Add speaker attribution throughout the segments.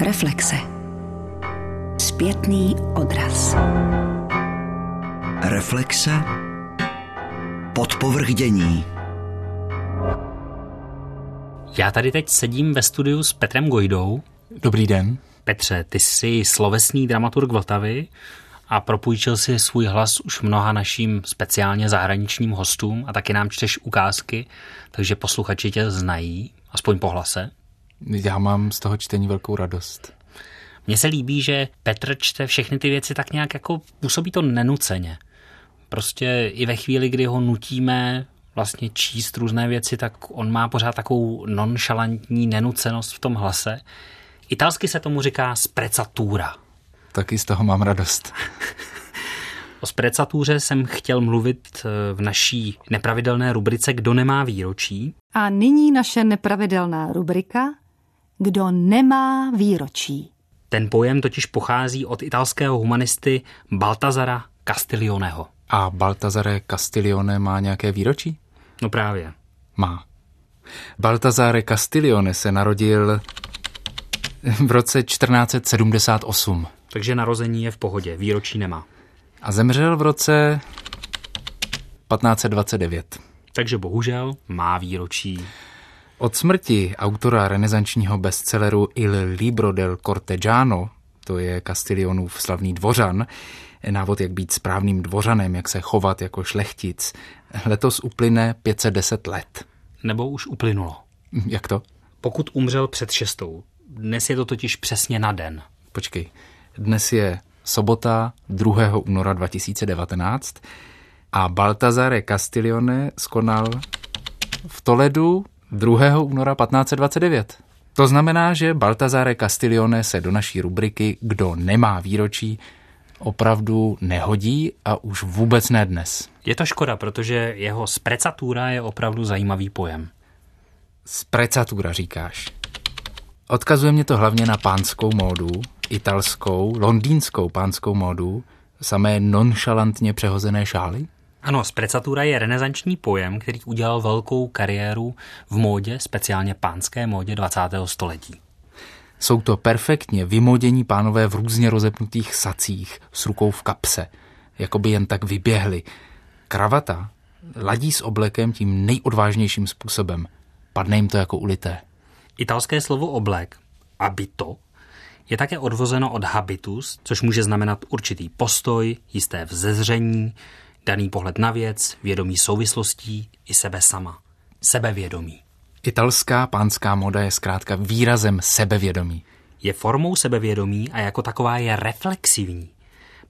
Speaker 1: Reflexe. Zpětný odraz.
Speaker 2: Reflexe. Podpovrdění.
Speaker 3: Já tady teď sedím ve studiu s Petrem Gojdou.
Speaker 4: Dobrý den.
Speaker 3: Petře, ty jsi slovesný dramaturg Vltavy a propůjčil si svůj hlas už mnoha naším speciálně zahraničním hostům a taky nám čteš ukázky, takže posluchači tě znají, aspoň po hlase.
Speaker 4: Já mám z toho čtení velkou radost.
Speaker 3: Mně se líbí, že Petr čte všechny ty věci tak nějak jako působí to nenuceně. Prostě i ve chvíli, kdy ho nutíme vlastně číst různé věci, tak on má pořád takovou nonšalantní nenucenost v tom hlase. Italsky se tomu říká sprecatura.
Speaker 4: Taky z toho mám radost.
Speaker 3: O sprecatuře jsem chtěl mluvit eh, v naší nepravidelné rubrice Kdo nemá výročí.
Speaker 1: A nyní naše nepravidelná rubrika Kdo nemá výročí.
Speaker 3: Ten pojem totiž pochází od italského humanisty Baltazara Castiglioneho.
Speaker 4: A Baltazare Castiglione má nějaké výročí?
Speaker 3: No právě.
Speaker 4: Má. Baltazare Castiglione se narodil v roce 1478
Speaker 3: Takže narození je v pohodě, výročí nemá.
Speaker 4: a zemřel v roce 1529.
Speaker 3: Takže bohužel má výročí.
Speaker 4: Od smrti autora renesančního bestselleru Il libro del cortegiano, to je Castiglionův slavný dvořan, návod, jak být správným dvořanem, jak se chovat jako šlechtic, letos uplyne 510 let.
Speaker 3: Nebo už uplynulo.
Speaker 4: Jak to?
Speaker 3: Pokud umřel před šestou. Dnes je to totiž přesně na den.
Speaker 4: Počkej, dnes je sobota 2. února 2019 a Baltazare Castiglione skonal v Toledu 2. února 1529. To znamená, že Baltazare Castiglione se do naší rubriky Kdo nemá výročí opravdu nehodí a už vůbec ne dnes.
Speaker 3: Je to škoda, protože jeho sprecatura je opravdu zajímavý pojem.
Speaker 4: Sprecatura říkáš. Odkazuje mě to hlavně na pánskou módu, italskou, londýnskou pánskou módu, samé nonšalantně přehozené šály.
Speaker 3: Ano, sprecatura je renesanční pojem, který udělal velkou kariéru v módě, speciálně pánské módě 20. století.
Speaker 4: Jsou to perfektně vymodění pánové v různě rozepnutých sacích s rukou v kapse, jako by jen tak vyběhli. Kravata ladí s oblekem tím nejodvážnějším způsobem. Padne jim to jako ulité.
Speaker 3: Italské slovo oblek, abito, je také odvozeno od habitus, což může znamenat určitý postoj, jisté vzezření, daný pohled na věc, vědomí souvislostí i sebe sama. Sebevědomí.
Speaker 4: Italská pánská moda je zkrátka výrazem sebevědomí.
Speaker 3: Je formou sebevědomí a jako taková je reflexivní.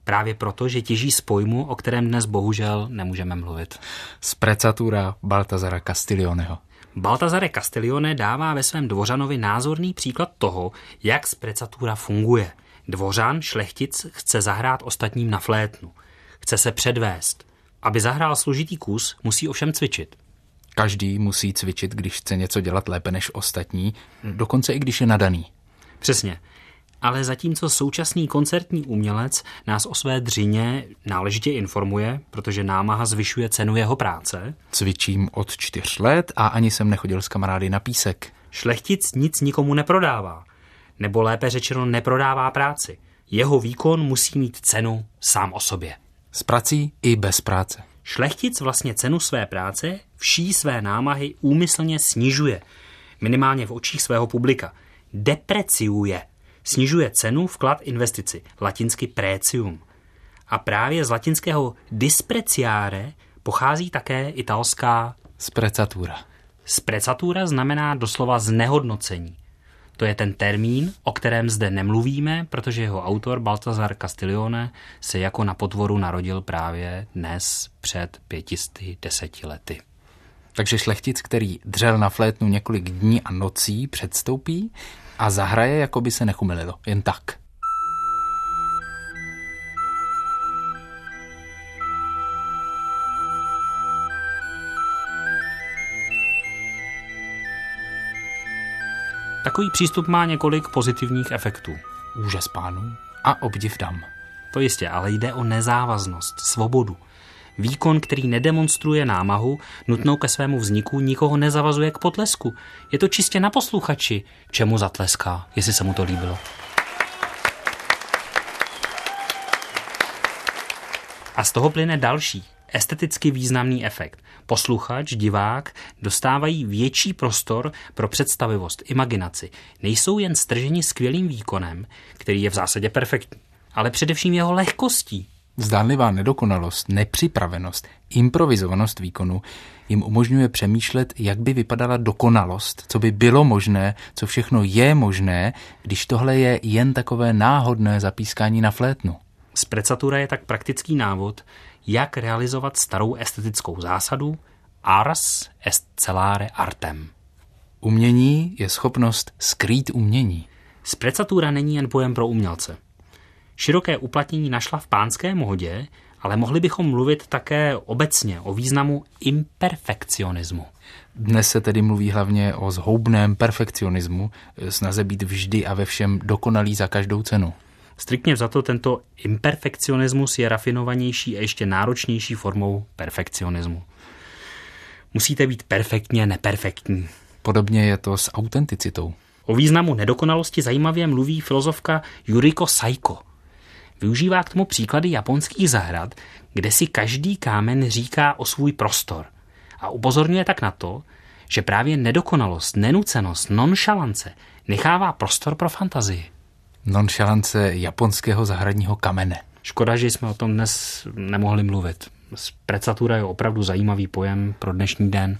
Speaker 3: Právě proto, že těží z pojmu, o kterém dnes bohužel nemůžeme mluvit.
Speaker 4: Sprecatura Baltazara Castiglioneho.
Speaker 3: Baltazare Castiglione dává ve svém dvořanovi názorný příklad toho, jak sprecatura funguje. Dvořan, šlechtic, chce zahrát ostatním na flétnu. Chce se předvést. Aby zahrál složitý kus, musí ovšem cvičit.
Speaker 4: Každý musí cvičit, když chce něco dělat lépe než ostatní, dokonce i když je nadaný.
Speaker 3: Přesně. Ale zatímco současný koncertní umělec nás o své dřině náležitě informuje, protože námaha zvyšuje cenu jeho práce,
Speaker 4: Cvičím od čtyř let a ani jsem nechodil s kamarády na písek.
Speaker 3: šlechtic nic nikomu neprodává. Nebo lépe řečeno neprodává práci. Jeho výkon musí mít cenu sám o sobě.
Speaker 4: S prací i bez práce.
Speaker 3: Šlechtic vlastně cenu své práce, vší své námahy úmyslně snižuje. Minimálně v očích svého publika. Depreciuje. Snižuje cenu vklad investici. Latinsky precium. A právě z latinského dispreciare pochází také italská
Speaker 4: Sprecatura.
Speaker 3: Sprecatura znamená doslova znehodnocení. To je ten termín, o kterém zde nemluvíme, protože jeho autor Baltazar Castiglione se jako na potvoru narodil právě dnes před 510 lety.
Speaker 4: Takže šlechtic, který dřel na flétnu několik dní a nocí, předstoupí a zahraje, jako by se nechumililo. Jen tak.
Speaker 3: Takový přístup má několik pozitivních efektů.
Speaker 4: Úžas pánů a obdiv dam.
Speaker 3: To jistě, ale jde o nezávaznost, svobodu. Výkon, který nedemonstruje námahu, nutnou ke svému vzniku, nikoho nezavazuje k potlesku. Je to čistě na posluchači, čemu zatleská, jestli se mu to líbilo. A z toho plyne další, esteticky významný efekt. Posluchač, divák dostávají větší prostor pro představivost, imaginaci. Nejsou jen strženi skvělým výkonem, který je v zásadě perfektní, ale především jeho lehkostí.
Speaker 4: Zdánlivá nedokonalost, nepřipravenost, improvizovanost výkonu jim umožňuje přemýšlet, jak by vypadala dokonalost, co by bylo možné, co všechno je možné, když tohle je jen takové náhodné zapískání na flétnu.
Speaker 3: Sprecatura je tak praktický návod, jak realizovat starou estetickou zásadu ars est celare artem.
Speaker 4: Umění je schopnost skrýt umění.
Speaker 3: Sprecatura není jen pojem pro umělce. Široké uplatnění našla v pánské modě, ale mohli bychom mluvit také obecně o významu imperfekcionismu.
Speaker 4: Dnes se tedy mluví hlavně o zhoubném perfekcionismu, snaze být vždy a ve všem dokonalý za každou cenu.
Speaker 3: Striktně za to tento imperfekcionismus je rafinovanější a ještě náročnější formou perfekcionismu. Musíte být perfektně neperfektní.
Speaker 4: Podobně je to s autenticitou.
Speaker 3: O významu nedokonalosti zajímavě mluví filozofka Yuriko Saiko. Využívá k tomu příklady japonských zahrad, kde si každý kámen říká o svůj prostor. A upozorňuje tak na to, že právě nedokonalost, nenucenost, nonšalance nechává prostor pro fantazii
Speaker 4: nonšalance japonského zahradního kamene.
Speaker 3: Škoda, že jsme o tom dnes nemohli mluvit. Precatura je opravdu zajímavý pojem pro dnešní den.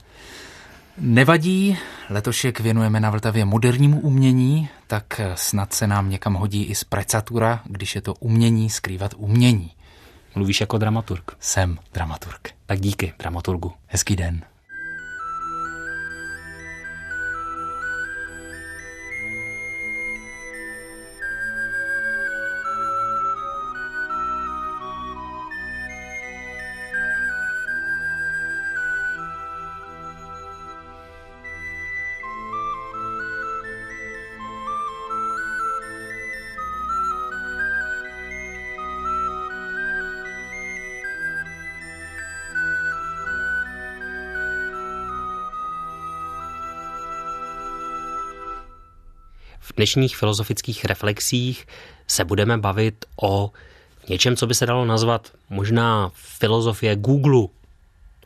Speaker 4: Nevadí, letošek věnujeme na Vltavě modernímu umění, tak snad se nám někam hodí i sprecatura, když je to umění skrývat umění.
Speaker 3: Mluvíš jako dramaturg.
Speaker 4: Jsem dramaturg.
Speaker 3: Tak díky, dramaturgu.
Speaker 4: Hezký den.
Speaker 3: Dnešních filozofických reflexích se budeme bavit o něčem, co by se dalo nazvat možná filozofie Google,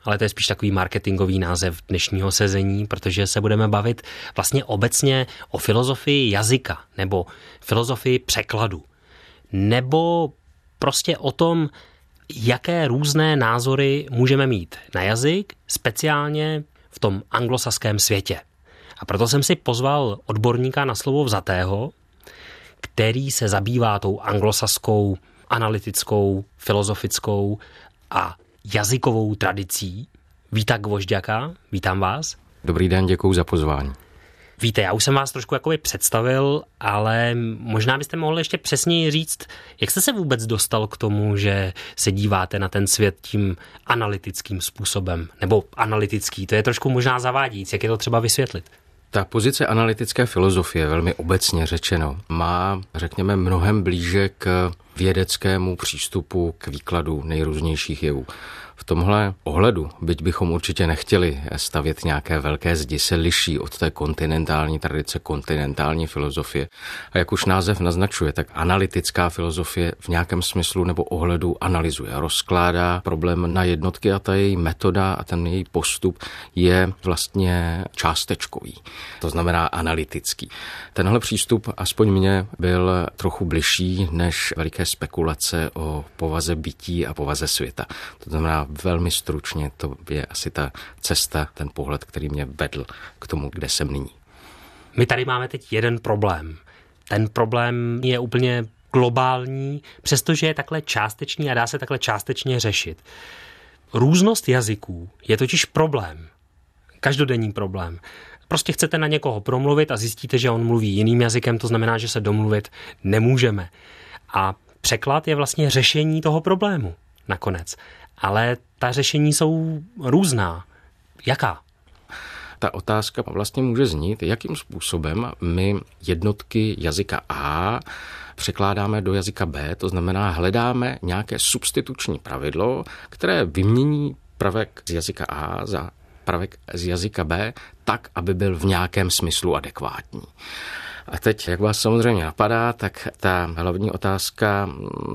Speaker 3: ale to je spíš takový marketingový název dnešního sezení, protože se budeme bavit vlastně obecně o filozofii jazyka nebo filozofii překladu. Nebo prostě o tom, jaké různé názory můžeme mít na jazyk, speciálně v tom anglosaském světě. A proto jsem si pozval odborníka na slovo vzatého, který se zabývá tou anglosaskou, analytickou, filozofickou a jazykovou tradicí. Víta Gvožďaka, vítám vás.
Speaker 2: Dobrý den, děkuji za pozvání.
Speaker 3: Víte, já už jsem vás trošku jakoby představil, ale možná byste mohli ještě přesněji říct, jak jste se vůbec dostal k tomu, že se díváte na ten svět tím analytickým způsobem, nebo analytický, to je trošku možná zavádějící, jak je to třeba vysvětlit?
Speaker 2: Ta pozice analytické filozofie, velmi obecně řečeno, má, řekněme, mnohem blíže k vědeckému přístupu k výkladu nejrůznějších jevů. V tomhle ohledu, byť bychom určitě nechtěli stavět nějaké velké zdi, se liší od té kontinentální tradice, kontinentální filozofie. A jak už název naznačuje, tak analytická filozofie v nějakém smyslu nebo ohledu analyzuje, rozkládá problém na jednotky a ta její metoda a ten její postup je vlastně částečkový, to znamená analytický. Tenhle přístup aspoň mě byl trochu bližší než veliké spekulace o povaze bytí a povaze světa. To znamená velmi stručně to je asi ta cesta, ten pohled, který mě vedl k tomu, kde jsem nyní.
Speaker 3: My tady máme teď jeden problém. Ten problém je úplně globální, přestože je takhle částečný a dá se takhle částečně řešit. Různost jazyků je totiž problém. Každodenní problém. Prostě chcete na někoho promluvit a zjistíte, že on mluví jiným jazykem, to znamená, že se domluvit nemůžeme. A překlad je vlastně řešení toho problému nakonec ale ta řešení jsou různá. Jaká?
Speaker 2: ta otázka vlastně může znít, jakým způsobem my jednotky jazyka A překládáme do jazyka B, to znamená hledáme nějaké substituční pravidlo, které vymění prvek z jazyka A za prvek z jazyka B tak, aby byl v nějakém smyslu adekvátní. A teď, jak vás samozřejmě napadá, tak ta hlavní otázka,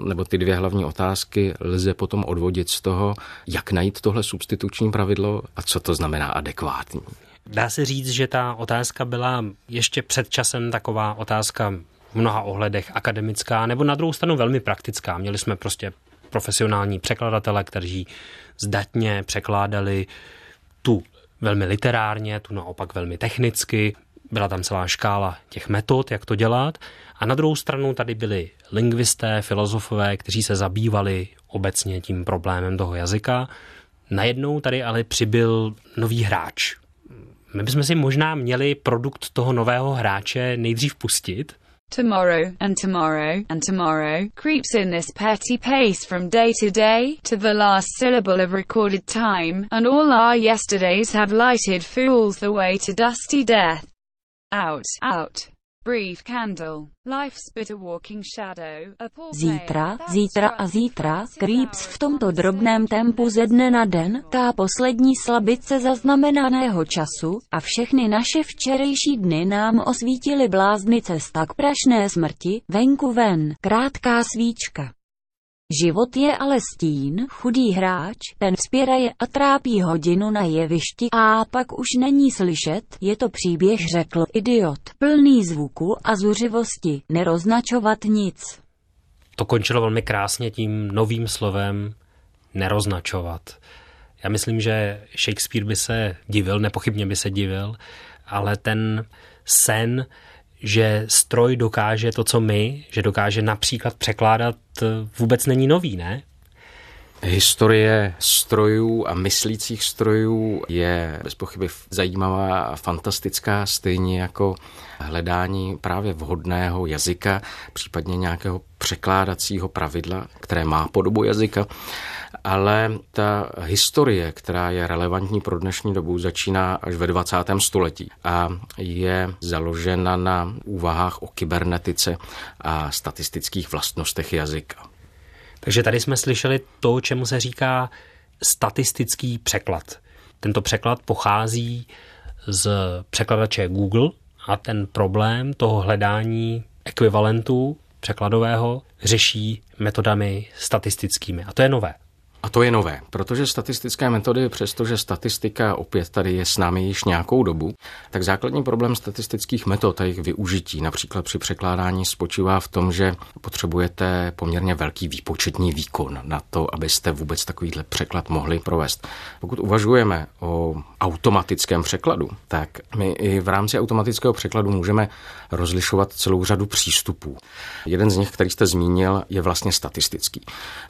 Speaker 2: nebo ty dvě hlavní otázky lze potom odvodit z toho, jak najít tohle substituční pravidlo a co to znamená adekvátní.
Speaker 3: Dá se říct, že ta otázka byla ještě před časem taková otázka v mnoha ohledech akademická, nebo na druhou stranu velmi praktická. Měli jsme prostě profesionální překladatele, kteří zdatně překládali tu velmi literárně, tu naopak velmi technicky. Byla tam celá škála těch metod, jak to dělat. A na druhou stranu tady byli lingvisté, filozofové, kteří se zabývali obecně tím problémem toho jazyka. Najednou tady ale přibyl nový hráč. My bychom si možná měli produkt toho nového hráče nejdřív pustit,
Speaker 5: Tomorrow, and tomorrow, and tomorrow, creeps in this petty pace from day to day, to the last syllable of recorded time, and all our yesterdays have lighted fools the way to dusty death. Out, out.
Speaker 6: Zítra, zítra a zítra, Creeps v tomto drobném tempu ze dne na den, tá poslední slabice zaznamenaného času, a všechny naše včerejší dny nám osvítily blázny cesta k prašné smrti, venku ven, krátká svíčka. Život je ale stín, chudý hráč, ten vzpěraje a trápí hodinu na jevišti a pak už není slyšet, je to příběh řekl idiot, plný zvuku a zuřivosti, neroznačovat nic.
Speaker 3: To končilo velmi krásně tím novým slovem neroznačovat. Já myslím, že Shakespeare by se divil, nepochybně by se divil, ale ten sen že stroj dokáže to, co my, že dokáže například překládat, vůbec není nový, ne?
Speaker 2: Historie strojů a myslících strojů je bez pochyby zajímavá a fantastická, stejně jako hledání právě vhodného jazyka, případně nějakého překládacího pravidla, které má podobu jazyka ale ta historie, která je relevantní pro dnešní dobu, začíná až ve 20. století a je založena na úvahách o kybernetice a statistických vlastnostech jazyka.
Speaker 3: Takže tady jsme slyšeli to, čemu se říká statistický překlad. Tento překlad pochází z překladače Google a ten problém toho hledání ekvivalentu překladového řeší metodami statistickými. A to je nové.
Speaker 2: A to je nové, protože statistické metody, přestože statistika opět tady je s námi již nějakou dobu, tak základní problém statistických metod a jejich využití, například při překládání, spočívá v tom, že potřebujete poměrně velký výpočetní výkon na to, abyste vůbec takovýhle překlad mohli provést. Pokud uvažujeme o automatickém překladu, tak my i v rámci automatického překladu můžeme rozlišovat celou řadu přístupů. Jeden z nich, který jste zmínil, je vlastně statistický.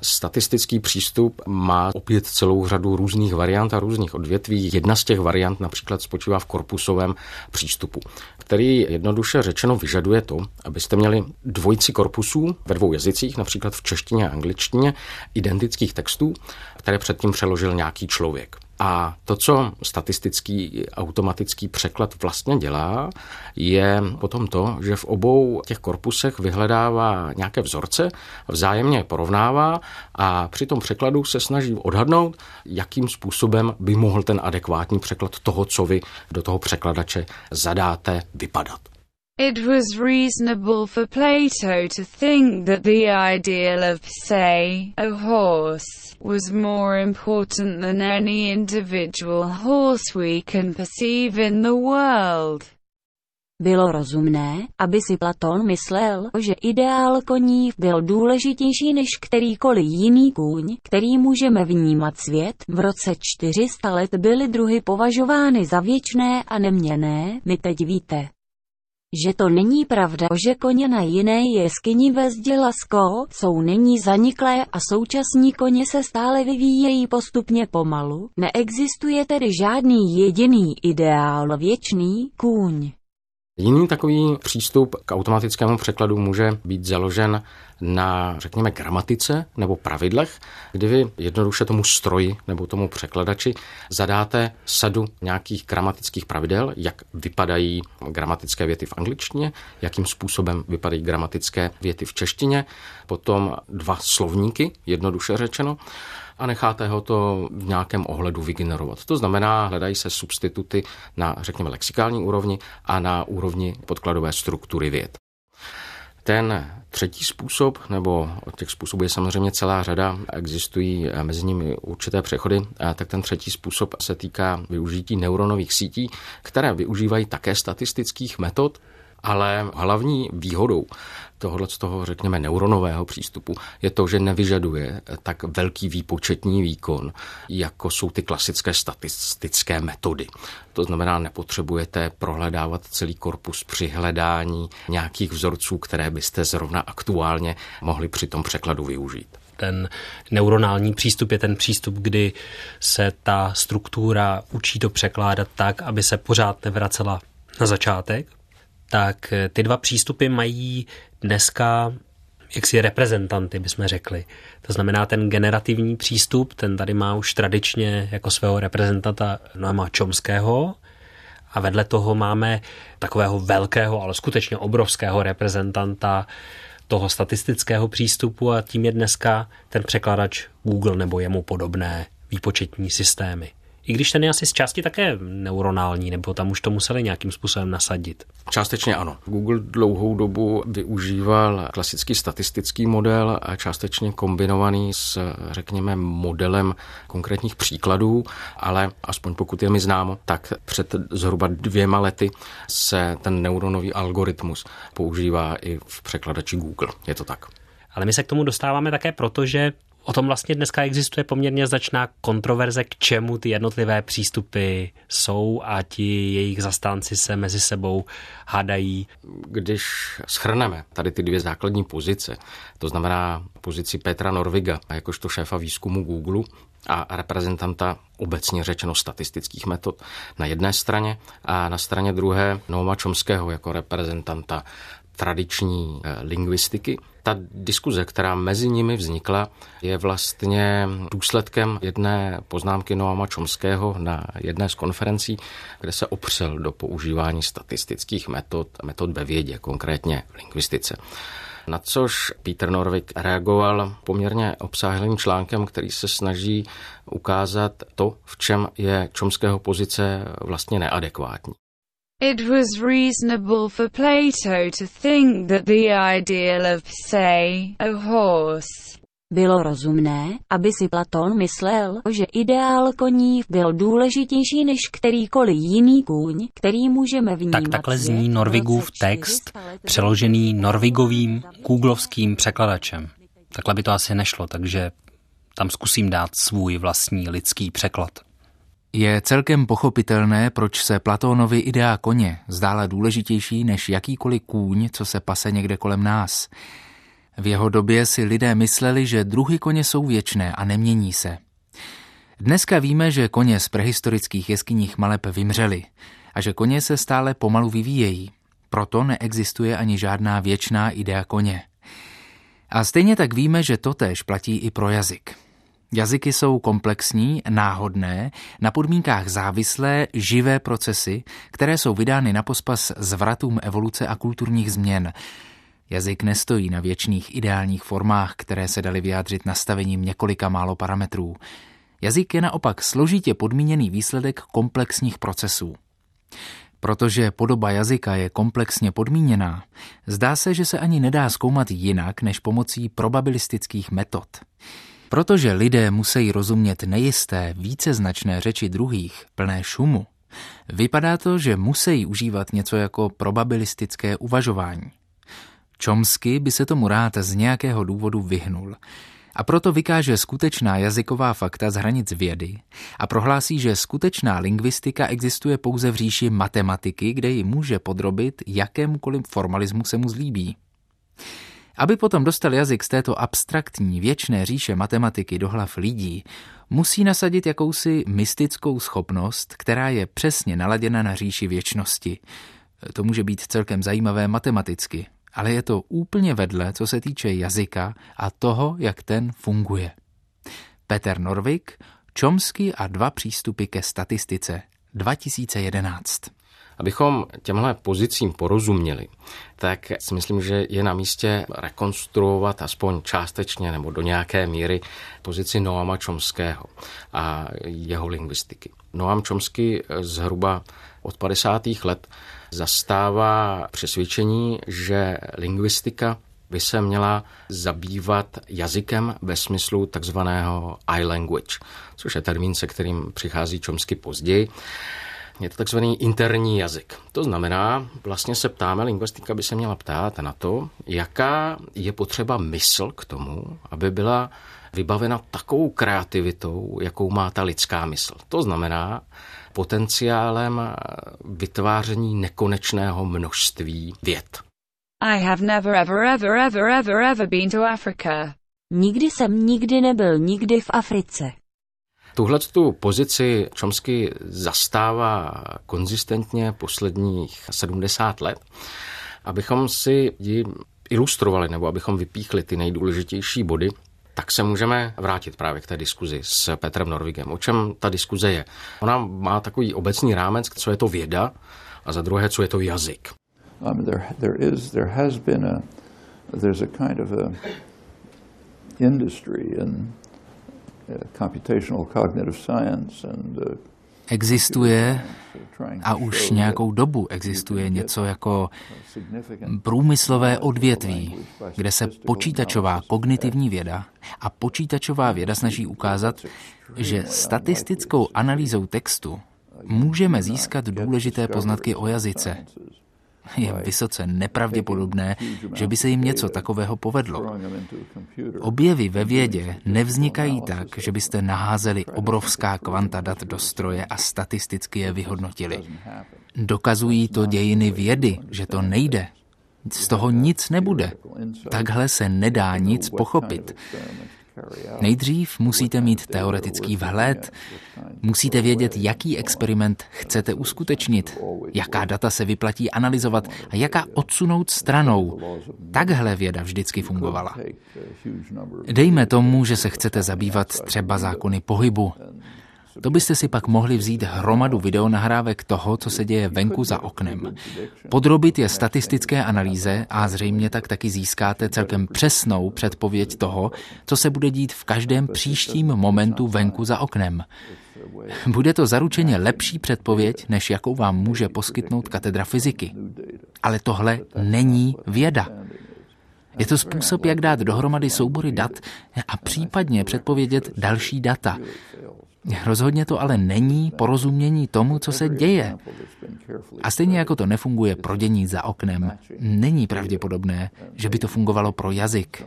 Speaker 2: Statistický přístup má opět celou řadu různých variant a různých odvětví. Jedna z těch variant například spočívá v korpusovém přístupu, který jednoduše řečeno vyžaduje to, abyste měli dvojici korpusů ve dvou jazycích, například v češtině a angličtině, identických textů, které předtím přeložil nějaký člověk. A to, co statistický automatický překlad vlastně dělá, je potom to, že v obou těch korpusech vyhledává nějaké vzorce, vzájemně porovnává a při tom překladu se snaží odhadnout, jakým způsobem by mohl ten adekvátní překlad toho, co vy do toho překladače zadáte, vypadat.
Speaker 5: It was reasonable for Plato to think that the ideal of, say, a horse, was more important than any individual horse we can perceive in the world.
Speaker 6: Bylo rozumné, aby si Platon myslel, že ideál koní byl důležitější než kterýkoliv jiný kůň, který můžeme vnímat svět. V roce 400 let byly druhy považovány za věčné a neměné, my teď víte že to není pravda, že koně na jiné jeskyni ve Zdělasko jsou není zaniklé a současní koně se stále vyvíjejí postupně pomalu, neexistuje tedy žádný jediný ideál věčný kůň.
Speaker 2: Jiný takový přístup k automatickému překladu může být založen na, řekněme, gramatice nebo pravidlech, kdy vy jednoduše tomu stroji nebo tomu překladači zadáte sadu nějakých gramatických pravidel, jak vypadají gramatické věty v angličtině, jakým způsobem vypadají gramatické věty v češtině, potom dva slovníky, jednoduše řečeno, a necháte ho to v nějakém ohledu vygenerovat. To znamená, hledají se substituty na, řekněme, lexikální úrovni a na úrovni podkladové struktury věd. Ten třetí způsob, nebo od těch způsobů je samozřejmě celá řada, existují mezi nimi určité přechody, tak ten třetí způsob se týká využití neuronových sítí, které využívají také statistických metod, ale hlavní výhodou tohohle z toho, řekněme, neuronového přístupu je to, že nevyžaduje tak velký výpočetní výkon, jako jsou ty klasické statistické metody. To znamená, nepotřebujete prohledávat celý korpus při hledání nějakých vzorců, které byste zrovna aktuálně mohli při tom překladu využít
Speaker 3: ten neuronální přístup je ten přístup, kdy se ta struktura učí to překládat tak, aby se pořád nevracela na začátek, tak ty dva přístupy mají dneska jaksi reprezentanty, bychom řekli. To znamená, ten generativní přístup, ten tady má už tradičně jako svého reprezentanta Noama Čomského, a vedle toho máme takového velkého, ale skutečně obrovského reprezentanta toho statistického přístupu a tím je dneska ten překladač Google nebo jemu podobné výpočetní systémy. I když ten je asi z části také neuronální, nebo tam už to museli nějakým způsobem nasadit.
Speaker 2: Částečně ano. Google dlouhou dobu využíval klasický statistický model a částečně kombinovaný s, řekněme, modelem konkrétních příkladů, ale aspoň pokud je mi známo, tak před zhruba dvěma lety se ten neuronový algoritmus používá i v překladači Google. Je to tak.
Speaker 3: Ale my se k tomu dostáváme také proto, že O tom vlastně dneska existuje poměrně značná kontroverze, k čemu ty jednotlivé přístupy jsou a ti jejich zastánci se mezi sebou hádají.
Speaker 2: Když schrneme tady ty dvě základní pozice, to znamená pozici Petra Norviga jakožto šéfa výzkumu Google a reprezentanta obecně řečeno statistických metod na jedné straně a na straně druhé Noama Čomského jako reprezentanta tradiční eh, lingvistiky. Ta diskuze, která mezi nimi vznikla, je vlastně důsledkem jedné poznámky Noama Čomského na jedné z konferencí, kde se opřel do používání statistických metod, metod ve vědě, konkrétně v lingvistice. Na což Peter Norvik reagoval poměrně obsáhlým článkem, který se snaží ukázat to, v čem je Čomského pozice vlastně neadekvátní.
Speaker 5: It was reasonable for Plato to think that the ideal of, say, a horse
Speaker 6: bylo rozumné, aby si Platon myslel, že ideál koní byl důležitější než kterýkoliv jiný kůň, který můžeme vnímat.
Speaker 3: Tak takhle zní Norvigův text, přeložený Norvigovým googlovským překladačem. Takhle by to asi nešlo, takže tam zkusím dát svůj vlastní lidský překlad.
Speaker 4: Je celkem pochopitelné, proč se Platónovi idea koně zdála důležitější než jakýkoliv kůň, co se pase někde kolem nás. V jeho době si lidé mysleli, že druhy koně jsou věčné a nemění se. Dneska víme, že koně z prehistorických jeskyních maleb vymřely a že koně se stále pomalu vyvíjejí. Proto neexistuje ani žádná věčná idea koně. A stejně tak víme, že totéž platí i pro jazyk. Jazyky jsou komplexní, náhodné, na podmínkách závislé, živé procesy, které jsou vydány na pospas zvratům evoluce a kulturních změn. Jazyk nestojí na věčných ideálních formách, které se daly vyjádřit nastavením několika málo parametrů. Jazyk je naopak složitě podmíněný výsledek komplexních procesů. Protože podoba jazyka je komplexně podmíněná, zdá se, že se ani nedá zkoumat jinak než pomocí probabilistických metod. Protože lidé musí rozumět nejisté, víceznačné řeči druhých, plné šumu, vypadá to, že musí užívat něco jako probabilistické uvažování. Čomsky by se tomu rád z nějakého důvodu vyhnul a proto vykáže skutečná jazyková fakta z hranic vědy a prohlásí, že skutečná lingvistika existuje pouze v říši matematiky, kde ji může podrobit jakémukoliv formalismu se mu zlíbí. Aby potom dostal jazyk z této abstraktní věčné říše matematiky do hlav lidí, musí nasadit jakousi mystickou schopnost, která je přesně naladěna na říši věčnosti. To může být celkem zajímavé matematicky, ale je to úplně vedle, co se týče jazyka a toho, jak ten funguje. Peter Norvik, Chomsky a dva přístupy ke statistice 2011.
Speaker 2: Abychom těmhle pozicím porozuměli, tak si myslím, že je na místě rekonstruovat aspoň částečně nebo do nějaké míry pozici Noama Chomského a jeho lingvistiky. Noam Chomsky zhruba od 50. let zastává přesvědčení, že lingvistika by se měla zabývat jazykem ve smyslu takzvaného I-language, což je termín, se kterým přichází Chomsky později. Je to takzvaný interní jazyk. To znamená, vlastně se ptáme, lingvistika by se měla ptát na to, jaká je potřeba mysl k tomu, aby byla vybavena takovou kreativitou, jakou má ta lidská mysl. To znamená potenciálem vytváření nekonečného množství věd.
Speaker 5: I have never ever ever ever ever ever been to Africa.
Speaker 6: Nikdy jsem nikdy nebyl nikdy v Africe.
Speaker 2: Tuhle tu pozici Chomsky zastává konzistentně posledních 70 let. Abychom si ji ilustrovali nebo abychom vypíchli ty nejdůležitější body, tak se můžeme vrátit právě k té diskuzi s Petrem Norvigem. O čem ta diskuze je? Ona má takový obecný rámec, co je to věda a za druhé, co je to jazyk. Um, there, there is, there has been a, there's a kind of a industry in
Speaker 4: Existuje a už nějakou dobu existuje něco jako průmyslové odvětví, kde se počítačová kognitivní věda a počítačová věda snaží ukázat, že statistickou analýzou textu můžeme získat důležité poznatky o jazyce, je vysoce nepravděpodobné, že by se jim něco takového povedlo. Objevy ve vědě nevznikají tak, že byste naházeli obrovská kvanta dat do stroje a statisticky je vyhodnotili. Dokazují to dějiny vědy, že to nejde. Z toho nic nebude. Takhle se nedá nic pochopit. Nejdřív musíte mít teoretický vhled, musíte vědět, jaký experiment chcete uskutečnit, jaká data se vyplatí analyzovat a jaká odsunout stranou. Takhle věda vždycky fungovala. Dejme tomu, že se chcete zabývat třeba zákony pohybu. To byste si pak mohli vzít hromadu videonahrávek toho, co se děje venku za oknem. Podrobit je statistické analýze a zřejmě tak taky získáte celkem přesnou předpověď toho, co se bude dít v každém příštím momentu venku za oknem. Bude to zaručeně lepší předpověď, než jakou vám může poskytnout katedra fyziky. Ale tohle není věda. Je to způsob, jak dát dohromady soubory dat a případně předpovědět další data. Rozhodně to ale není porozumění tomu, co se děje. A stejně jako to nefunguje pro dění za oknem, není pravděpodobné, že by to fungovalo pro jazyk.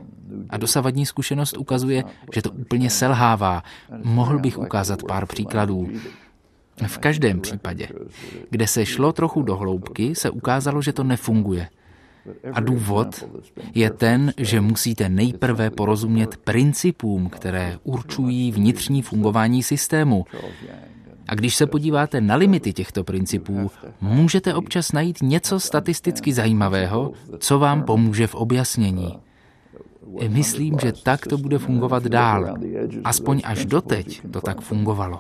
Speaker 4: A dosavadní zkušenost ukazuje, že to úplně selhává. Mohl bych ukázat pár příkladů. V každém případě, kde se šlo trochu do hloubky, se ukázalo, že to nefunguje. A důvod je ten, že musíte nejprve porozumět principům, které určují vnitřní fungování systému. A když se podíváte na limity těchto principů, můžete občas najít něco statisticky zajímavého, co vám pomůže v objasnění. Myslím, že tak to bude fungovat dál. Aspoň až doteď to tak fungovalo.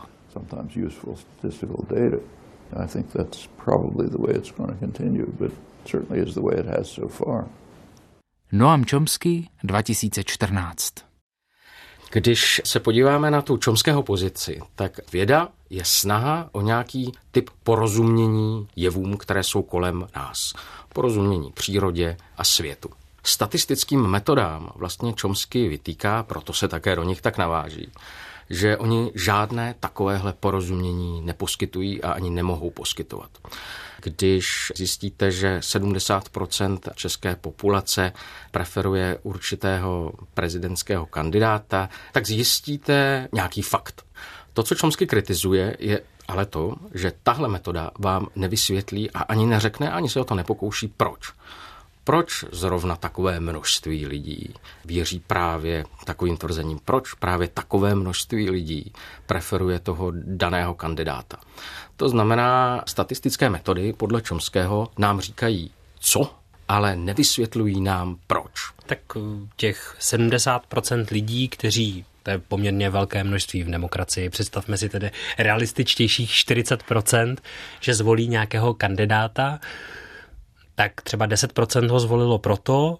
Speaker 4: I think that's probably the way it's going to continue, but certainly is the way it has so far. Noam Chomsky 2014
Speaker 2: Když se podíváme na tu čomského pozici, tak věda je snaha o nějaký typ porozumění jevům, které jsou kolem nás. Porozumění přírodě a světu. Statistickým metodám vlastně Chomsky vytýká, proto se také do nich tak naváží, že oni žádné takovéhle porozumění neposkytují a ani nemohou poskytovat. Když zjistíte, že 70% české populace preferuje určitého prezidentského kandidáta, tak zjistíte nějaký fakt. To, co Chomsky kritizuje, je ale to, že tahle metoda vám nevysvětlí a ani neřekne, ani se o to nepokouší, proč. Proč zrovna takové množství lidí věří právě takovým tvrzením? Proč právě takové množství lidí preferuje toho daného kandidáta? To znamená, statistické metody podle Čomského nám říkají, co, ale nevysvětlují nám proč.
Speaker 3: Tak eh, těch 70% lidí, kteří to je poměrně velké množství v demokracii. Představme si tedy realističtějších 40%, že zvolí nějakého kandidáta, tak třeba 10% ho zvolilo proto,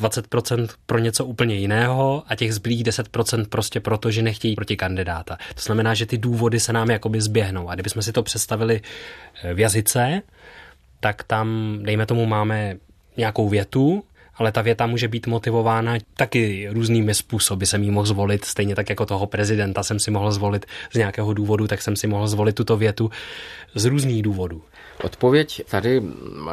Speaker 3: 20% pro něco úplně jiného a těch zbylých 10% prostě proto, že nechtějí proti kandidáta. To znamená, že ty důvody se nám jakoby zběhnou. A kdybychom si to představili eh, v jazyce, tak tam, dejme tomu, máme nějakou větu, ale ta věta může být motivována taky různými způsoby. Jsem ji mohl zvolit, stejně tak jako toho prezidenta jsem si mohl zvolit z nějakého důvodu, tak jsem si mohl zvolit tuto větu z různých důvodů.
Speaker 2: Odpověď tady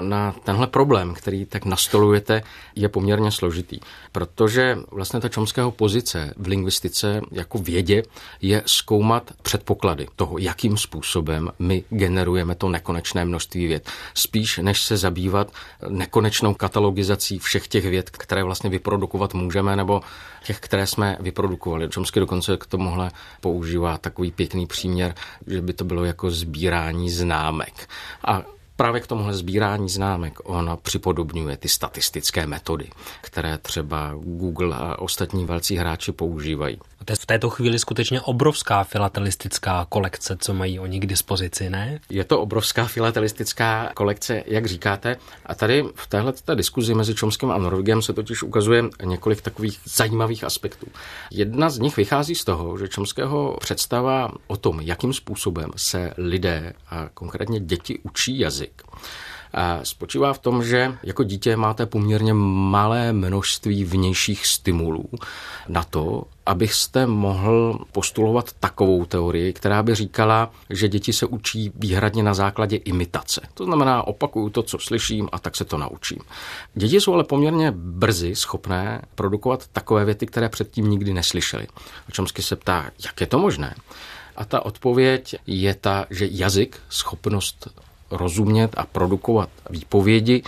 Speaker 2: na tenhle problém, který tak nastolujete, je poměrně složitý, protože vlastně ta čomského pozice v lingvistice jako vědě je zkoumat předpoklady toho, jakým způsobem my generujeme to nekonečné množství věd. Spíš než se zabývat nekonečnou katalogizací všech těch věd, které vlastně vyprodukovat můžeme, nebo těch, které jsme vyprodukovali. Čomsky dokonce k tomuhle používá takový pěkný příměr, že by to bylo jako sbírání známek. A Právě k tomuhle sbírání známek on připodobňuje ty statistické metody, které třeba Google a ostatní velcí hráči používají.
Speaker 3: To je v této chvíli skutečně obrovská filatelistická kolekce, co mají oni k dispozici, ne?
Speaker 2: Je to obrovská filatelistická kolekce, jak říkáte. A tady v téhle diskuzi mezi Čomským a Norvigem se totiž ukazuje několik takových zajímavých aspektů. Jedna z nich vychází z toho, že Čomského představa o tom, jakým způsobem se lidé a konkrétně děti učí jazyk, spočívá v tom, že jako dítě máte poměrně malé množství vnějších stimulů na to, abyste mohl postulovat takovou teorii, která by říkala, že děti se učí výhradně na základě imitace. To znamená, opakuju to, co slyším a tak se to naučím. Děti jsou ale poměrně brzy schopné produkovat takové věty, které předtím nikdy neslyšeli. O Čomsky se ptá, jak je to možné? A ta odpověď je ta, že jazyk, schopnost rozumět a produkovat výpovědi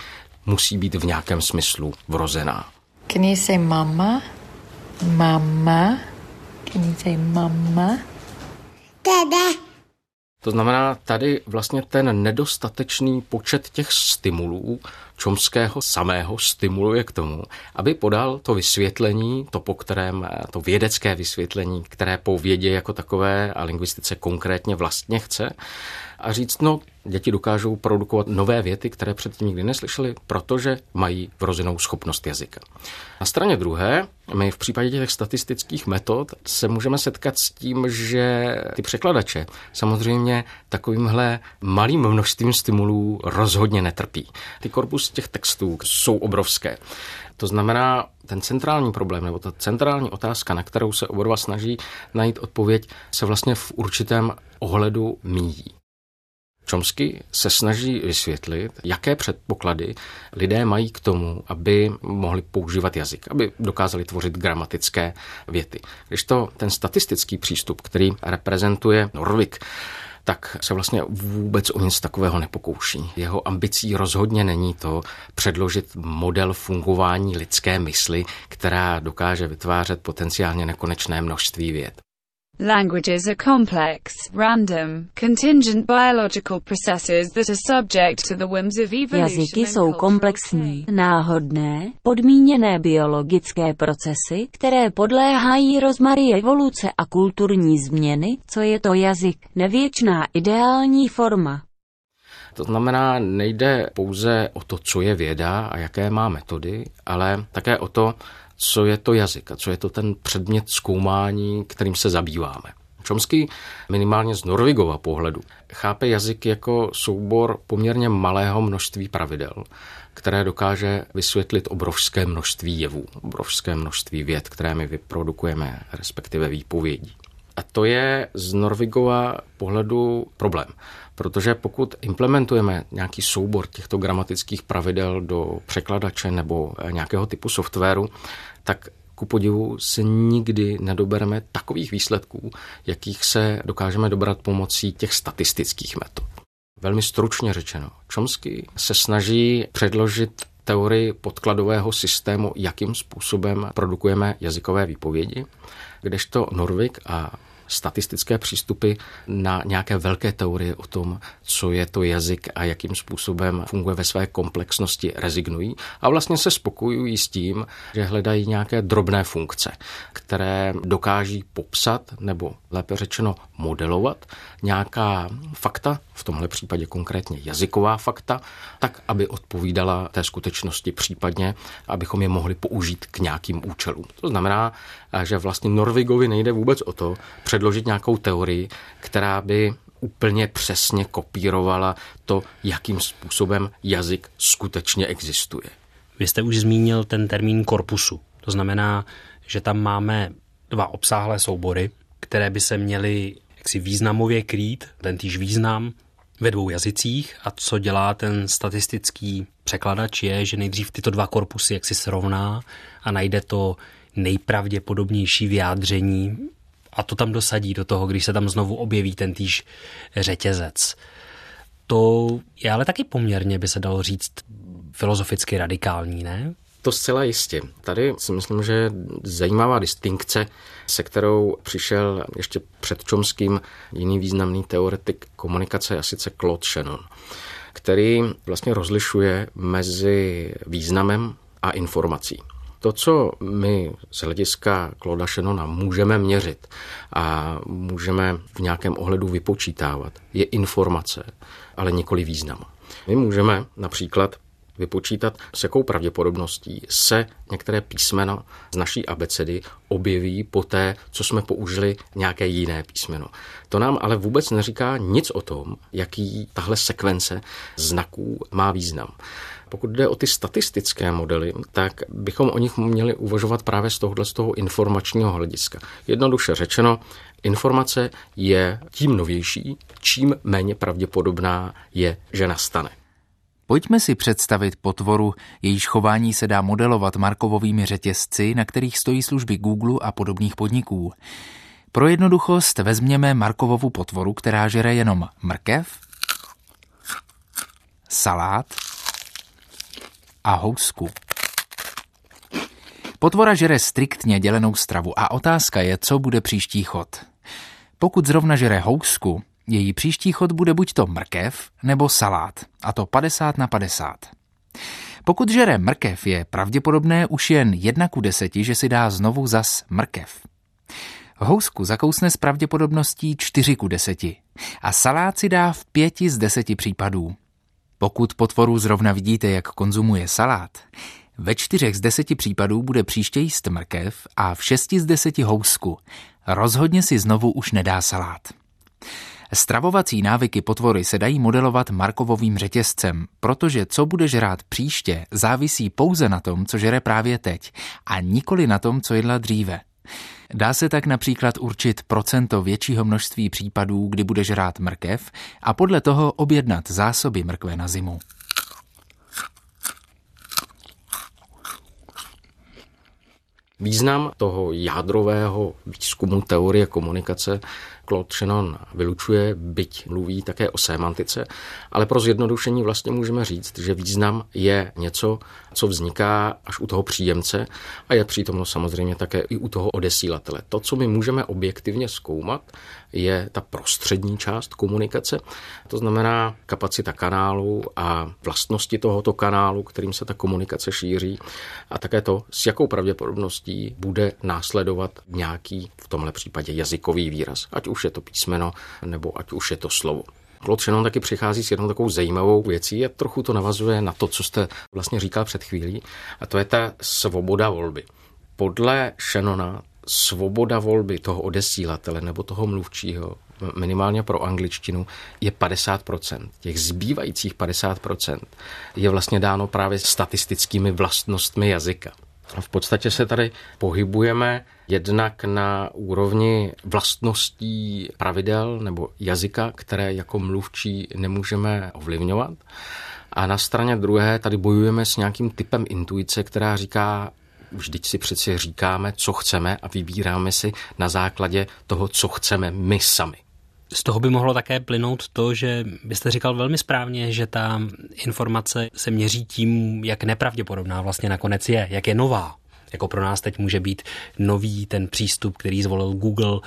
Speaker 2: musí být v nějakém smyslu vrozená.
Speaker 7: Can you say mama? Mama? Can you say mama?
Speaker 2: Dada. To znamená, tady vlastně ten nedostatečný počet těch stimulů Čomského samého stimuluje k tomu, aby podal to vysvětlení, to po kterém, to vědecké vysvětlení, které po vědě jako takové a lingvistice konkrétně vlastně chce, a říct, no, děti dokážou produkovat nové věty, které předtím nikdy neslyšeli, protože mají vrozenou schopnost jazyka. Na straně druhé, my v případě těch statistických metod se můžeme setkat s tím, že ty překladače samozřejmě takovýmhle malým množstvím stimulů rozhodně netrpí. Ty korpus těch textů jsou obrovské. To znamená, ten centrální problém nebo ta centrální otázka, na kterou se oba snaží najít odpověď, se vlastně v určitém ohledu míjí. Chomsky se snaží vysvětlit, jaké předpoklady lidé mají k tomu, aby mohli používat jazyk, aby dokázali tvořit gramatické věty. Když to ten statistický přístup, který reprezentuje Norvik, tak se vlastně vůbec o nic takového nepokouší. Jeho ambicí rozhodně není to předložit model fungování lidské mysli, která dokáže vytvářet potenciálně nekonečné množství věd.
Speaker 5: Languages are complex, random, contingent biological processes that are subject to the whims of evolution.
Speaker 6: Jazyky jsou komplexní, náhodné, podmíněné biologické procesy, které podléhají rozmary evoluce a kulturní změny, co je to jazyk, nevěčná ideální forma.
Speaker 2: To znamená, nejde pouze o to, co je věda a jaké má metody, ale také o to, co je to jazyk a co je to ten předmět zkoumání, kterým se zabýváme. Čomský minimálně z Norvigova pohledu chápe jazyk jako soubor poměrně malého množství pravidel, které dokáže vysvětlit obrovské množství jevů, obrovské množství věd, které my vyprodukujeme, respektive výpovědí. A to je z Norvigova pohledu problém. Protože pokud implementujeme nějaký soubor těchto gramatických pravidel do překladače nebo nějakého typu softwaru, tak ku podivu se nikdy nedobereme takových výsledků, jakých se dokážeme dobrat pomocí těch statistických metod. Velmi stručně řečeno, Chomsky se snaží předložit teorii podkladového systému, jakým způsobem produkujeme jazykové výpovědi, kdežto Norvik a statistické přístupy na nějaké velké teorie o tom, co je to jazyk a jakým způsobem funguje ve své komplexnosti, rezignují a vlastně se spokojují s tím, že hledají nějaké drobné funkce, které dokáží popsat nebo lépe řečeno modelovat nějaká fakta, v tomhle případě konkrétně jazyková fakta, tak, aby odpovídala té skutečnosti, případně, abychom je mohli použít k nějakým účelům. To znamená, že vlastně Norvigovi nejde vůbec o to předložit nějakou teorii, která by úplně přesně kopírovala to, jakým způsobem jazyk skutečně existuje.
Speaker 3: Vy jste už zmínil ten termín korpusu. To znamená, že tam máme dva obsáhlé soubory, které by se měly jaksi významově krýt, ten týž význam ve dvou jazycích a co dělá ten statistický překladač je, že nejdřív tyto dva korpusy jaksi srovná a najde to nejpravděpodobnější vyjádření a to tam dosadí do toho, když se tam znovu objeví ten týž řetězec. To je ale taky poměrně, by se dalo říct, filozoficky radikální, ne?
Speaker 2: To zcela jistě. Tady si myslím, že zajímavá distinkce, se kterou přišel ještě před Čomským jiný významný teoretik komunikace, a sice Claude Shannon, který vlastně rozlišuje mezi významem a informací. To, co my z hlediska Claude Shannona můžeme měřit a můžeme v nějakém ohledu vypočítávat, je informace, ale nikoli význam. My můžeme například vypočítat, s jakou pravděpodobností se některé písmena z naší abecedy objeví po té, co jsme použili nějaké jiné písmeno. To nám ale vůbec neříká nic o tom, jaký tahle sekvence znaků má význam. Pokud jde o ty statistické modely, tak bychom o nich měli uvažovat právě z tohohle z toho informačního hlediska. Jednoduše řečeno, informace je tím novější, čím méně pravděpodobná je, že nastane.
Speaker 4: Pojďme si představit potvoru, jejíž chování se dá modelovat markovovými řetězci, na kterých stojí služby Google a podobných podniků. Pro jednoduchost vezměme Markovovu potvoru, která žere jenom mrkev, salát a housku. Potvora žere striktně dělenou stravu a otázka je, co bude příští chod. Pokud zrovna žere housku, její příští chod bude buď to mrkev nebo salát, a to 50 na 50. Pokud žere mrkev, je pravděpodobné už jen jedna ku deseti, že si dá znovu zas mrkev. Housku zakousne s pravděpodobností 4 ku deseti a salát si dá v pěti z deseti případů. Pokud potvoru zrovna vidíte, jak konzumuje salát, ve čtyřech z deseti případů bude příště jíst mrkev a v šesti z deseti housku. Rozhodně si znovu už nedá salát. Stravovací návyky potvory se dají modelovat Markovovým řetězcem, protože co bude žrát příště, závisí pouze na tom, co žere právě teď a nikoli na tom, co jedla dříve. Dá se tak například určit procento většího množství případů, kdy bude žrát mrkev a podle toho objednat zásoby mrkve na zimu.
Speaker 2: Význam toho jádrového výzkumu teorie komunikace Claude Shannon vylučuje, byť mluví také o semantice, ale pro zjednodušení vlastně můžeme říct, že význam je něco, co vzniká až u toho příjemce a je přítomno samozřejmě také i u toho odesílatele. To, co my můžeme objektivně zkoumat, je ta prostřední část komunikace, to znamená kapacita kanálu a vlastnosti tohoto kanálu, kterým se ta komunikace šíří a také to, s jakou pravděpodobností bude následovat nějaký v tomhle případě jazykový výraz, ať už je to písmeno nebo ať už je to slovo. Claude Shannon taky přichází s jednou takovou zajímavou věcí a trochu to navazuje na to, co jste vlastně říkal před chvílí, a to je ta svoboda volby. Podle Shannona svoboda volby toho odesílatele nebo toho mluvčího, minimálně pro angličtinu, je 50%. Těch zbývajících 50% je vlastně dáno právě statistickými vlastnostmi jazyka. V podstatě se tady pohybujeme jednak na úrovni vlastností pravidel nebo jazyka, které jako mluvčí nemůžeme ovlivňovat. A na straně druhé tady bojujeme s nějakým typem intuice, která říká, vždyť si přeci říkáme, co chceme a vybíráme si na základě toho, co chceme my sami.
Speaker 3: Z toho by mohlo také plynout to, že byste říkal velmi správně, že ta informace se měří tím, jak nepravděpodobná vlastně nakonec je, jak je nová. Jako pro nás teď může být nový ten přístup, který zvolil Google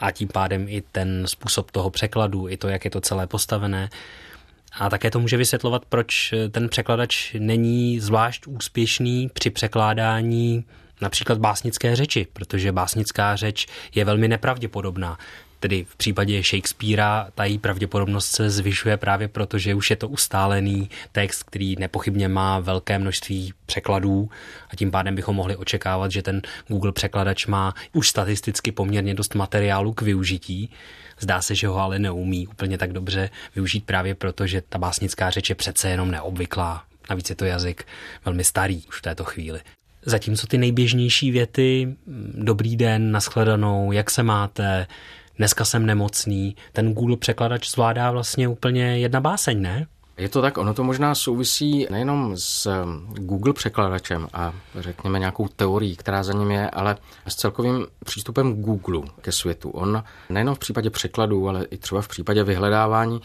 Speaker 3: a tím pádem i ten způsob toho překladu, i to, jak je to celé postavené. A také to může vysvětlovat, proč ten překladač není zvlášť úspěšný při překládání například básnické řeči, protože básnická řeč je velmi nepravděpodobná. Tedy v případě Shakespearea ta její pravděpodobnost se zvyšuje právě proto, že už je to ustálený text, který nepochybně má velké množství překladů a tím pádem bychom mohli očekávat, že ten Google překladač má už statisticky poměrně dost materiálu k využití. Zdá se, že ho ale neumí úplně tak dobře využít právě proto, že ta básnická řeč je přece jenom neobvyklá. Navíc je to jazyk velmi starý už v této chvíli. Zatímco ty nejběžnější věty, dobrý den, nashledanou, jak se máte, dneska jsem nemocný, ten Google překladač zvládá vlastně úplně jedna báseň, ne?
Speaker 2: Je to tak, ono to možná souvisí nejenom s Google překladačem a řekněme nějakou teorií, která za ním je, ale s celkovým přístupem Google ke světu. On nejenom v případě překladu, ale i třeba v případě vyhledávání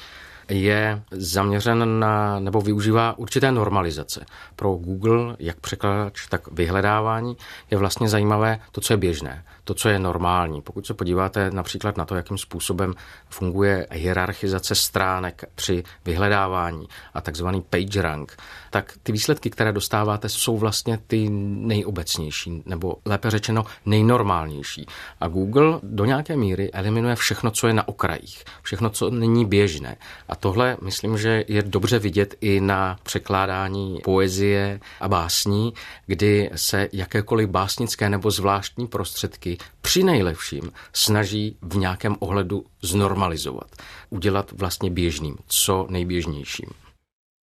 Speaker 2: je zaměřen na, nebo využívá určité normalizace. Pro Google, jak překladač, tak vyhledávání, je vlastně zajímavé to, co je běžné, to, co je normální. Pokud se podíváte například na to, jakým způsobem funguje hierarchizace stránek při vyhledávání a takzvaný page rank, tak ty výsledky, které dostáváte, jsou vlastně ty nejobecnější, nebo lépe řečeno nejnormálnější. A Google do nějaké míry eliminuje všechno, co je na okrajích, všechno, co není běžné. A tohle myslím, že je dobře vidět i na překládání poezie a básní, kdy se jakékoliv básnické nebo zvláštní prostředky při nejlepším snaží v nějakém ohledu znormalizovat, udělat vlastně běžným, co nejběžnějším.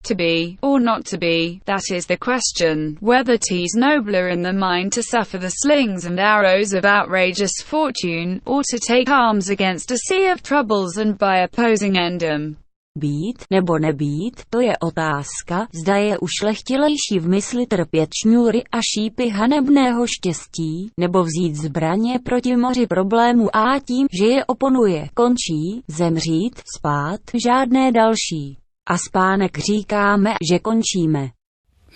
Speaker 5: To be, or not to be, that is the question, whether tis nobler in the mind to suffer the slings and arrows of outrageous fortune, or to take arms against a sea of troubles and by opposing endem.
Speaker 6: Být nebo nebýt, to je otázka, zda je ušlechtilejší v mysli trpět šňůry a šípy hanebného štěstí, nebo vzít zbraně proti moři problémů a tím, že je oponuje, končí, zemřít, spát, žádné další. A spánek říkáme, že končíme.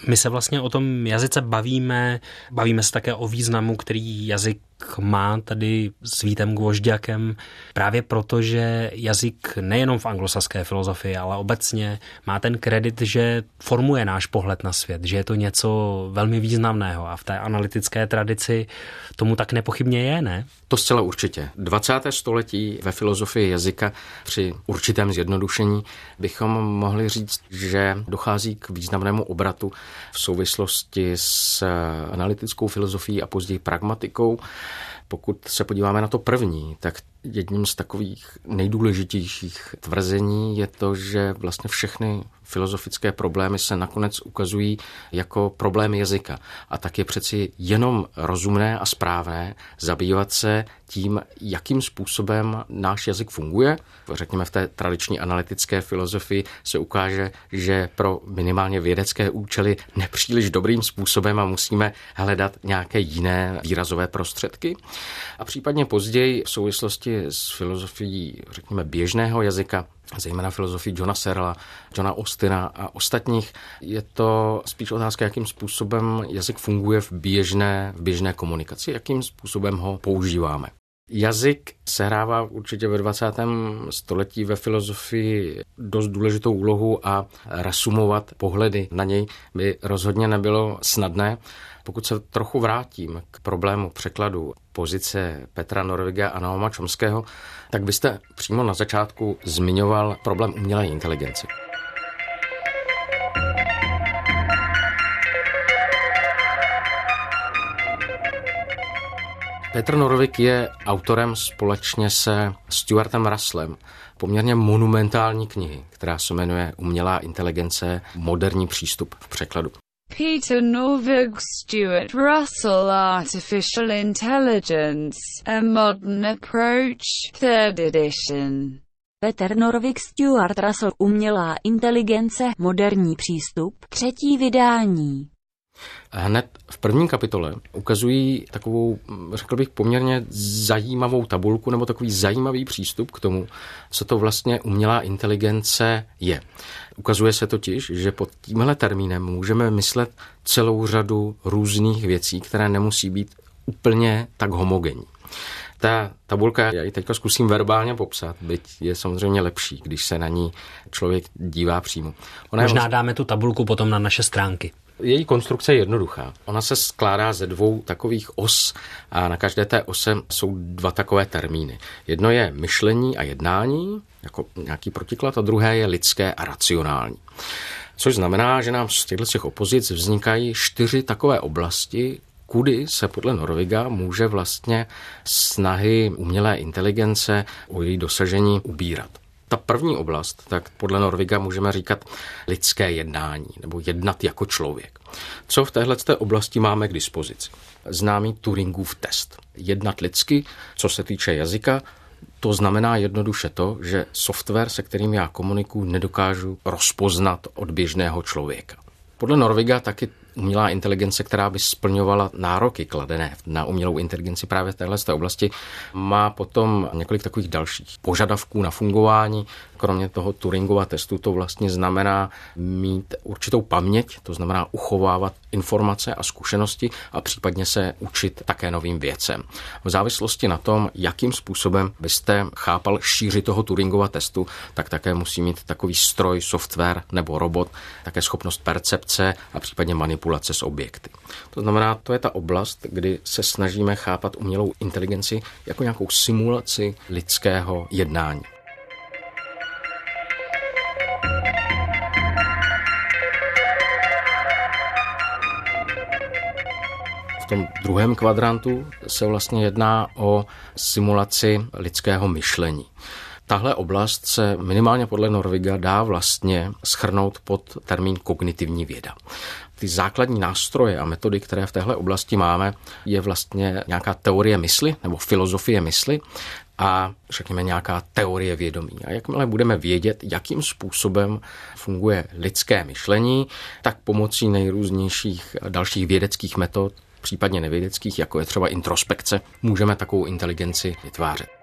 Speaker 3: My se vlastně o tom jazyce bavíme, bavíme se také o významu, který jazyk má tady s Vítem Gvožďakem právě proto, že jazyk nejenom v anglosaské filozofii, ale obecně má ten kredit, že formuje náš pohled na svět, že je to něco velmi významného a v té analytické tradici tomu tak nepochybně je, ne?
Speaker 2: To zcela určitě. 20. století ve filozofii jazyka při určitém zjednodušení bychom mohli říct, že dochází k významnému obratu v souvislosti s analytickou filozofií a později pragmatikou. Pokud se podíváme na to první, tak jedním z takových nejdůležitějších tvrzení je to, že vlastně všechny filozofické problémy se nakonec ukazují jako problém jazyka. A tak je přeci jenom rozumné a správné zabývat se tím, jakým způsobem náš jazyk funguje. Řekněme, v té tradiční analytické filozofii se ukáže, že pro minimálně vědecké účely nepříliš dobrým způsobem a musíme hledat nějaké jiné výrazové prostředky. A případně později v souvislosti s filozofií, řekněme, běžného jazyka, zejména filozofii Johna Serla, Johna Austina a ostatních, je to spíš otázka, jakým způsobem jazyk funguje v běžné, v běžné komunikaci, jakým způsobem ho používáme. Jazyk sehrává určitě ve 20. století ve filozofii dost důležitou úlohu a resumovat pohledy na něj by rozhodně nebylo snadné. Pokud se trochu vrátím k problému překladu pozice Petra Norviga a Naoma Čomského, tak byste přímo na začátku zmiňoval problém umělé inteligence. Petr Norvik je autorem společně se Stuartem Russellem poměrně monumentální knihy, která se jmenuje Umělá inteligence, moderní přístup v překladu.
Speaker 5: Peter Norvig Stuart Russell Artificial Intelligence, A Modern Approach, Third Edition.
Speaker 6: Peter Norvig Stuart Russell Umělá inteligence, moderní přístup, třetí vydání.
Speaker 2: Hned v první kapitole ukazují takovou, řekl bych, poměrně zajímavou tabulku nebo takový zajímavý přístup k tomu, co to vlastně umělá inteligence je. Ukazuje se totiž, že pod tímhle termínem můžeme myslet celou řadu různých věcí, které nemusí být úplně tak homogenní. Ta tabulka, já ji teď zkusím verbálně popsat, byť je samozřejmě lepší, když se na ní člověk dívá přímo.
Speaker 3: Ona Možná vlastně... dáme tu tabulku potom na naše stránky.
Speaker 2: Její konstrukce je jednoduchá. Ona se skládá ze dvou takových os a na každé té ose jsou dva takové termíny. Jedno je myšlení a jednání, jako nějaký protiklad, a druhé je lidské a racionální. Což znamená, že nám z těchto těch opozic vznikají čtyři takové oblasti, kudy se podle Norviga může vlastně snahy umělé inteligence o její dosažení ubírat. Ta první oblast, tak podle Norviga můžeme říkat lidské jednání nebo jednat jako člověk. Co v téhle oblasti máme k dispozici? Známý Turingův test. Jednat lidsky, co se týče jazyka, to znamená jednoduše to, že software, se kterým já komunikuju, nedokážu rozpoznat od běžného člověka. Podle Norviga taky umělá inteligence, která by splňovala nároky kladené na umělou inteligenci právě v této oblasti, má potom několik takových dalších požadavků na fungování. Kromě toho Turingova testu to vlastně znamená mít určitou paměť, to znamená uchovávat informace a zkušenosti a případně se učit také novým věcem. V závislosti na tom, jakým způsobem byste chápal šíři toho Turingova testu, tak také musí mít takový stroj, software nebo robot, také schopnost percepce a případně manipulace s objekty. To znamená, to je ta oblast, kdy se snažíme chápat umělou inteligenci jako nějakou simulaci lidského jednání. V tom druhém kvadrantu se vlastně jedná o simulaci lidského myšlení. Tahle oblast se minimálně podle Norviga dá vlastně schrnout pod termín kognitivní věda. Ty základní nástroje a metody, které v téhle oblasti máme, je vlastně nějaká teorie mysli nebo filozofie mysli a řekněme nějaká teorie vědomí. A jakmile budeme vědět, jakým způsobem funguje lidské myšlení, tak pomocí nejrůznějších dalších vědeckých metod případně nevědeckých, jako je třeba introspekce, můžeme takovou inteligenci vytvářet.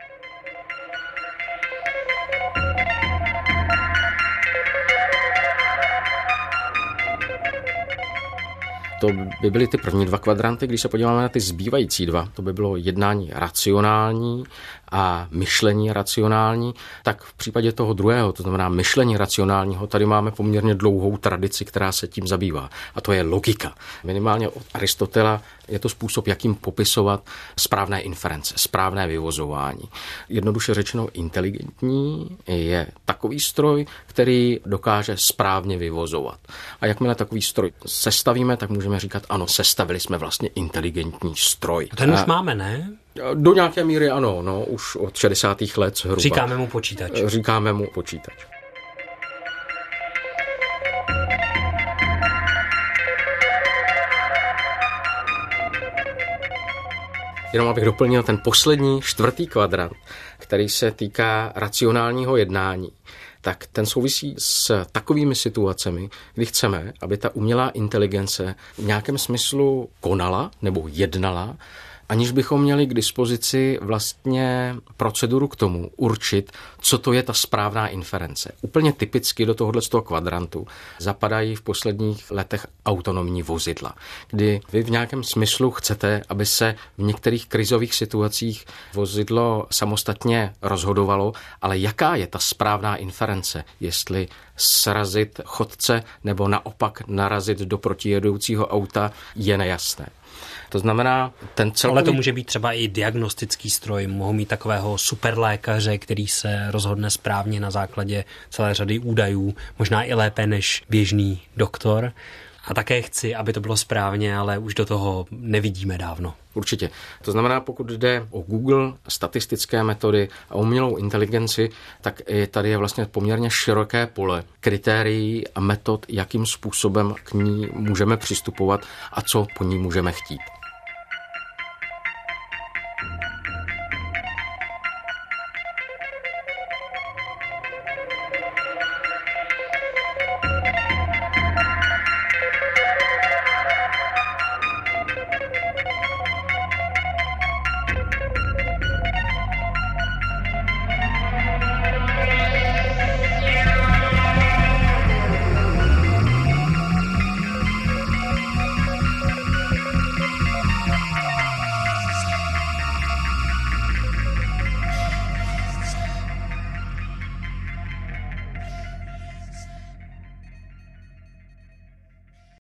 Speaker 2: To by byly ty první dva kvadranty, když se podíváme na ty zbývající dva, to by bylo jednání racionální a myšlení racionální, tak v případě toho druhého, to znamená myšlení racionálního, tady máme poměrně dlouhou tradici, která se tím zabývá. A to je logika. Minimálně od Aristotela je to způsob, jakým popisovat správné inference, správné vyvozování. Jednoduše řečeno, inteligentní je takový stroj, který dokáže správně vyvozovat. A jakmile takový stroj sestavíme, tak můžeme říkat, ano, sestavili jsme vlastně inteligentní stroj.
Speaker 3: A ten už máme, ne?
Speaker 2: Do nějaké míry ano, no, už od 60. let zhruba.
Speaker 3: Říkáme mu počítač.
Speaker 2: Říkáme mu počítač. Jenom abych doplnil ten poslední, čtvrtý kvadrant, který se týká racionálního jednání, tak ten souvisí s takovými situacemi, kdy chceme, aby ta umělá inteligence v nějakém smyslu konala nebo jednala aniž bychom měli k dispozici vlastně proceduru k tomu určit, co to je ta správná inference. Úplně typicky do tohohle toho kvadrantu zapadají v posledních letech autonomní vozidla, kdy vy v nějakém smyslu chcete, aby se v některých krizových situacích vozidlo samostatně rozhodovalo, ale jaká je ta správná inference, jestli srazit chodce nebo naopak narazit do protijedoucího auta, je nejasné. To znamená, ten celkový...
Speaker 3: Ale to může být třeba i diagnostický stroj. Mohou mít takového superlékaře, který se rozhodne správně na základě celé řady údajů, možná i lépe než běžný doktor. A také chci, aby to bylo správně, ale už do toho nevidíme dávno.
Speaker 2: Určitě. To znamená, pokud jde o Google, statistické metody a umělou inteligenci, tak i tady je vlastně poměrně široké pole kritérií a metod, jakým způsobem k ní můžeme přistupovat a co po ní můžeme chtít.